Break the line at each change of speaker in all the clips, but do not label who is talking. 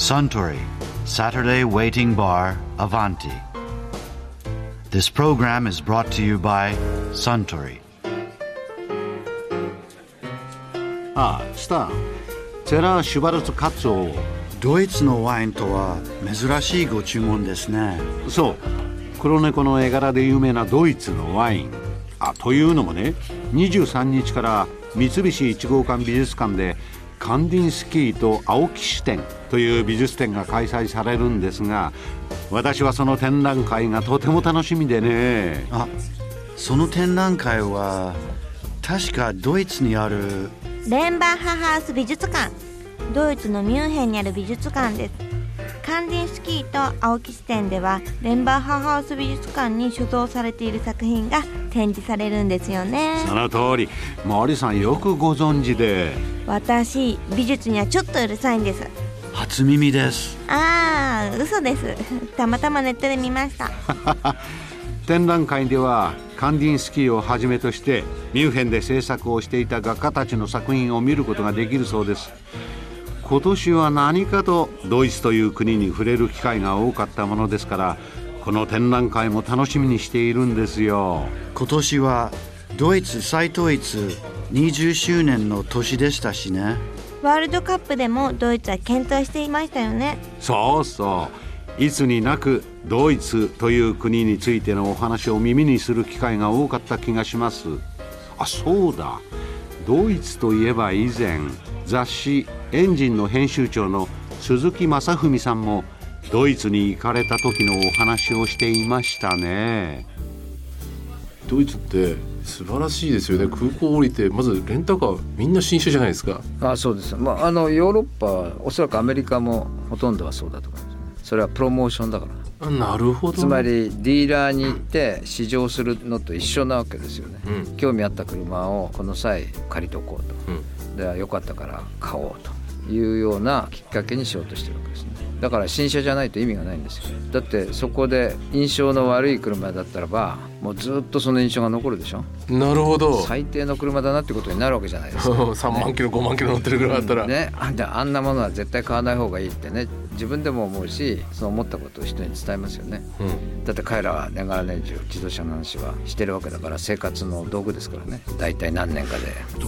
Suntory Saturday Waiting Bar Avanti. This program is brought to you by Suntory.
ああスターテラ・シュバルツカツを
ドイツのワインとは珍しいご注文ですね。
そう黒猫の絵柄で有名なドイツのワインあというのもね23日から三菱一号館美術館でカンディンスキーと青木支店という美術展が開催されるんですが私はその展覧会がとても楽しみでね。
あ、その展覧会は確かドイツにある。
レンバッハハウス美術館。ドイツのミュンヘンにある美術館ですカンディンスキーと青木支店ではレンバッハハウス美術館に所蔵されている作品が展示されるんですよね。
その通り。森さんよくご存知で。
私美術にはちょっとうるさいんです。
初耳です。
ああ嘘です。たまたまネットで見ました。
展覧会ではカンディンスキーをはじめとしてミュンヘンで制作をしていた画家たちの作品を見ることができるそうです今年は何かとドイツという国に触れる機会が多かったものですからこの展覧会も楽しみにしているんですよ。
今年はドイツ再統一20周年の年でしたしね。
ワールドカップでもドイツは検討していましたよね。
そうそう。いつになくドイツという国についてのお話を耳にする機会が多かった気がします。あそうだ。ドイツといえば以前雑誌「エンジン」の編集長の鈴木正文さんもドイツに行かれた時のお話をしていましたね。
ドイツって素晴らしいですよね。空港降りてまずレンタカーみんな新車じゃないですか。
あそうです、まあ、あのヨーロッパはおそらくアメリカもほとんどはそうだと思いますそれはプロモーションだから。
あなるほど。
つまりディーラーに行って試乗するのと一緒なわけですよね、
うん。
興味あった車をこの際借りとこうと、
うん。
でよかったから買おうというようなきっかけにしようとしてるわけですね。だから新車じゃないと意味がないんですよ。だってそこで印象の悪い車だったらばもうずっとその印象が残るでしょ。
なるほど。
最低の車だなってことになるわけじゃないですか。
3万キロ5万キロ乗ってるぐらいだったら、
ね、あんなものは絶対買わない方がいいってね自分でも思うしその思ったことを人に伝えますよね。
うん。
だって彼らは年がら年中自動車の話はしてるわけだから生活の道具ですからね。大体何年かで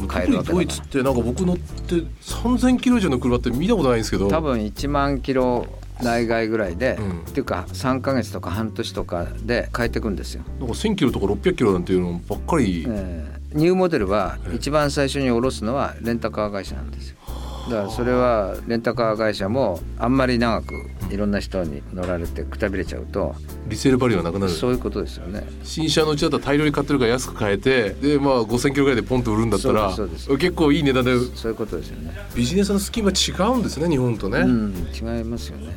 買えるわけだか
特にドイツってなんか僕乗って3000キロ以上の車って見たことないんですけど。
ら多分1万キロ内外ぐらいで、
うん。
っていうか3ヶ月とか半年とかで変えていくんですよ、
なんか1000キロとか600キロなんていうのばっかり、
えーニューモデルは一番最初に下ろすのはレンタカー会社なんですよだからそれはレンタカー会社もあんまり長くいろんな人に乗られてくたびれちゃうと
リセールバリューがなくなる。
そういうことですよね。
新車のうちだったら大量に買ってるから安く買えてでまあ5000キロぐらいでポンと売るんだったら
そうですそう
結構いい値段で
そういうことですよね。
ビジネスのスキームは違うんですね日本とね、
うん違いますよね。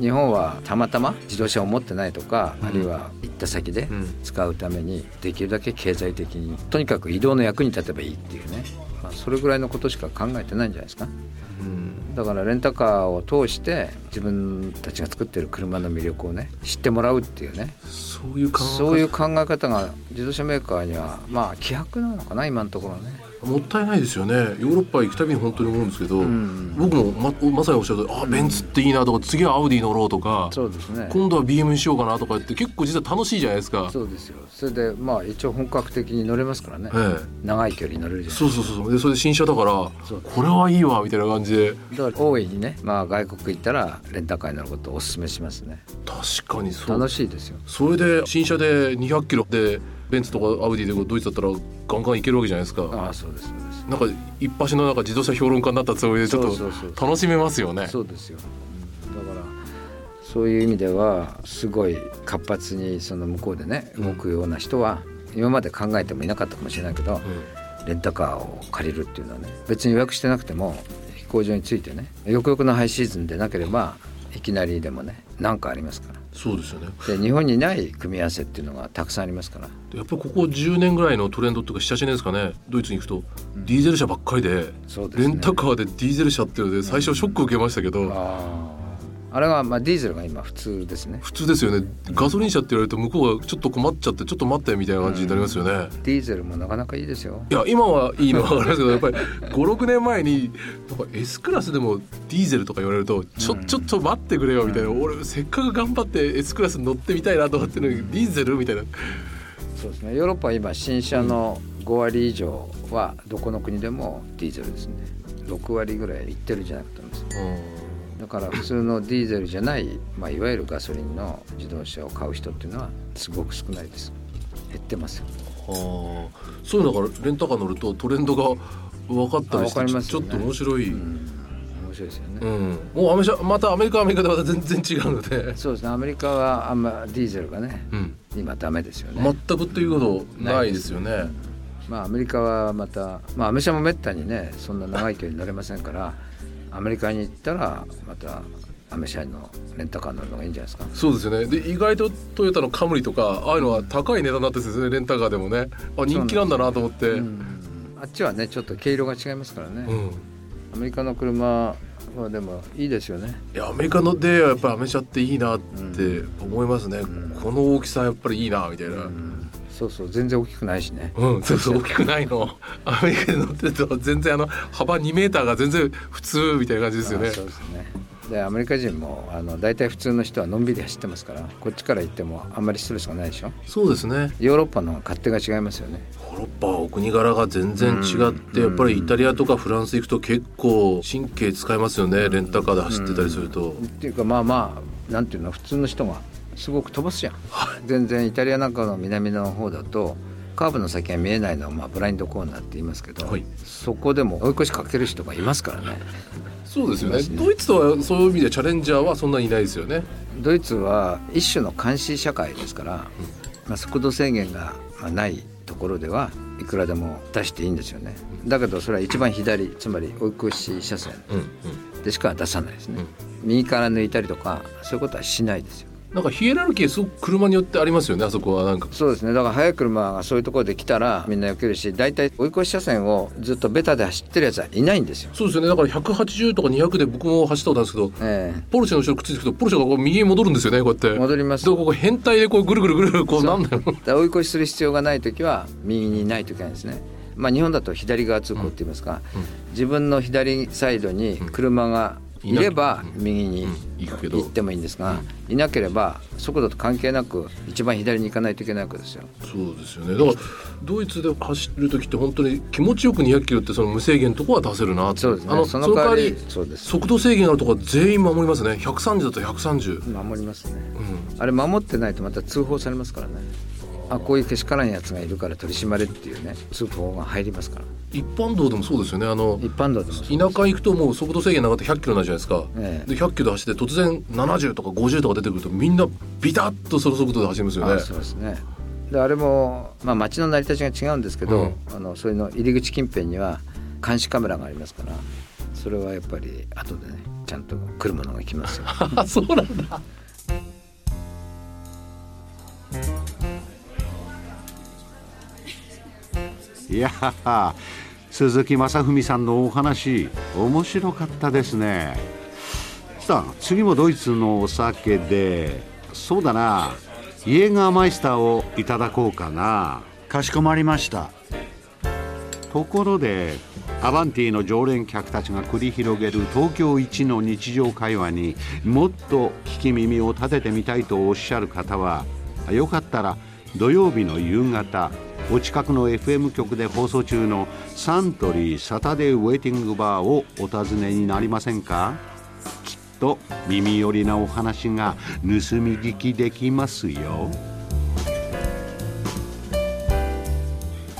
日本はたまたま自動車を持ってないとか、あるいは行った先で
ん。
使うためにできるだけ経済的にとにかく移動の役に立てばいいっていうね、まあ、それぐらいのことしか考えてないんじゃないですか？だからレンタカーを通して自分たちが作ってる車の魅力をね知ってもらうっていうね。
そういう考え
そういう考え方が自動車メーカーにはまあ希薄なのかな今のところね
もったいないですよね。ヨーロッパ行くたびに本当に思うんですけど、僕もままさにおっしゃるとあベンツっていいなとか次はアウディ乗ろうとか
そうですね。
今度は BM にしようかなとかって結構実は楽しいじゃないですか。
そうですよ。それでまあ一応本格的に乗れますからね、
え
長い距離乗れるじゃない
そうそうそうそう。でそれで新車だからこれはいいわみたいな感じで。
だから大いにね、まあ、外国行ったらレンタカーに乗ることをお勧めしますね。
確かにそう。
楽しいですよ。
それで新車で200キロでベンツとかアウディでドイツだったらガンガン行けるわけじゃないですか。
ああそうですそうです。
なんか一発のなんか自動車評論家になったつもりでちょっと楽しめますよね。
そうですよ、うんだからそういう意味ではすごい活発にその向こうでね動くような人は今まで考えてもいなかったかもしれないけど、レンタカーを借りるっていうのはね別に予約してなくても飛行場に着いてねよくよくのハイシーズンでなければいきなりでもね何かありますから。
そうですよね。
で日本にない組み合わせっていうのがたくさんありますから。
やっぱりここ10年ぐらいのトレンドっていうか78年ですかね。ドイツに行くとディーゼル車ばっかりで,、
そうですね。
レンタカーでディーゼル車っていうので最初ショック受けましたけど、
ああれはまあディーゼルが今普通ですね。
普通ですよね。ガソリン車って言われると向こうがちょっと困っちゃってちょっと待ってみたいな感じになりますよね、
ディーゼルもなかなかいいですよ。
いや今はいいのは分かりますけどやっぱり56年前になんか S クラスでもディーゼルとか言われるとちょ,、ちょっと待ってくれよみたいな、俺せっかく頑張って S クラスに乗ってみたいなと思ってるのにディーゼルみたいな。
そうですね。ヨーロッパは今新車の5割以上はどこの国でもディーゼルですね。6割ぐらいいってるんじゃないかと思いますだから普通のディーゼルじゃない、まあ、いわゆるガソリンの自動車を買う人っていうのはすごく少ないです。減ってますよ。
はあ。そういうのがレンタカー乗るとトレンドが分かったりして
ね。
ちょっと面白い、
うん。面白いですよね、
うん、もうアメ車またアメリカはアメリカでまた全然違うので、
そうですね。アメリカはあんまディーゼルがね
うん、
今ダメですよね、
全くということないですよね。
まあアメリカはまたまあアメ車もめったにねそんな長い距離乗れませんからアメリカに行ったらまたアメ車のレンタカー乗るのがいいんじゃないですか。
そうですよね。で意外とトヨタのカムリとかああいうのは高い値段になってですよねレンタカーでもねあ人気なんだなと思って。う、
うん。んあっちはねちょっと毛色が違いますからね、
い
アメリカの車はでもいいですよね。
やアメリカのでやっぱりアメ車っていいなって思いますね、この大きさやっぱりいいなみたいな、
そうそう全然大きくないしね。
うん、そうそう大きくないの。アメリカで乗ってると全然あの幅2メーターが全然普通みたいな感じですよね。
あそうですね。でアメリカ人もあの大体普通の人はのんびり走ってますからこっちから行ってもあんまりストレスがないでしょ？
そうですね。
ヨーロッパの勝手が違いますよね。
ヨーロッパはお国柄が全然違って、やっぱりイタリアとかフランス行くと結構神経使いますよね。レンタカーで走ってたりすると、
っていうかまあまあなんていうの普通の人がすごく飛ばすじゃん。全然イタリアなんかの南の方だとカーブの先が見えないのを、まあ、ブラインドコーナーって言いますけど、
はい。
そこでも追い越しかける人がいますからね。
そうですよね。
ね。
ドイツとはそういう意味でチャレンジャーはそんなにいないですよね。
ドイツは一種の監視社会ですから、まあ、速度制限がまあないところではいくらでも出していいんですよね。だけどそれは一番左つまり追い越し車線
うんうん。
でしか出さないですね、右から抜いたりとかそういうことはしないですよ
なんかヒエラルキーすごく車によってありますよねあそこはなんか。
そうですね。だから速い車がそういうところで来たらみんな避けるし大体追い越し車線をずっとベタで走ってるやつはいないんですよ。
そうですよね。だから180とか200で僕も走ったことあるんですけど
え
ポルシェの後ろくっついていくとポルシェがこう右に戻るんですよねこうやって。
え戻ります。
でここ変態でこうぐるぐるぐるぐるこうなんだよ。
だから追い越しする必要がない時は右にない時なんですね。まあ、日本だと左側通行って言いますか、自分の左サイドに車がいれば右に
行
ってもいいんですが、いなければ速度と関係なく一番左に行かないといけないわけですよ。
そうですよね。だからドイツで走る時って本当に気持ちよく200キロってその無制限のとこは出せるな
そうですね。
あの
そ
その代わ
り
速度制限あるとこは全員守りますね。130だと130、
守りますね。
うん、
あれ守ってないとまた通報されますからね。あこういうけしからんやつがいるから取り締まれっていうね通報が入りますから
一般道でもそうですよね。あの
一般道です。
田舎行くともう速度制限なかったら100キロになるじゃないですか、
ええ。
で100キロで走って突然70とか50とか出てくるとみんなビタッとその速度で走りますよね。
あそうですね。であれも、まあ、街の成り立ちが違うんですけど、あのそういうの入り口近辺には監視カメラがありますからそれはやっぱり後でねちゃんと来るものが来ますよ。
あそうなんだ。
いやはは鈴木正文さんのお話面白かったですね。さあ次もドイツのお酒でそうだなイエーガーマイスターをいただこうかな。
かしこまりました。
ところでアバンティの常連客たちが繰り広げる東京一の日常会話にもっと聞き耳を立ててみたいとおっしゃる方はよかったら土曜日の夕方お近くの FM 局で放送中のサントリーサタデーウェイティングバーをお尋ねになりませんか？きっと耳寄りなお話が盗み聞きできますよ。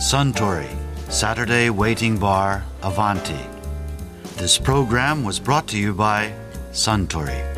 サントリーサタデーウェイティングバーアヴァンティ This program was brought to you by サントリー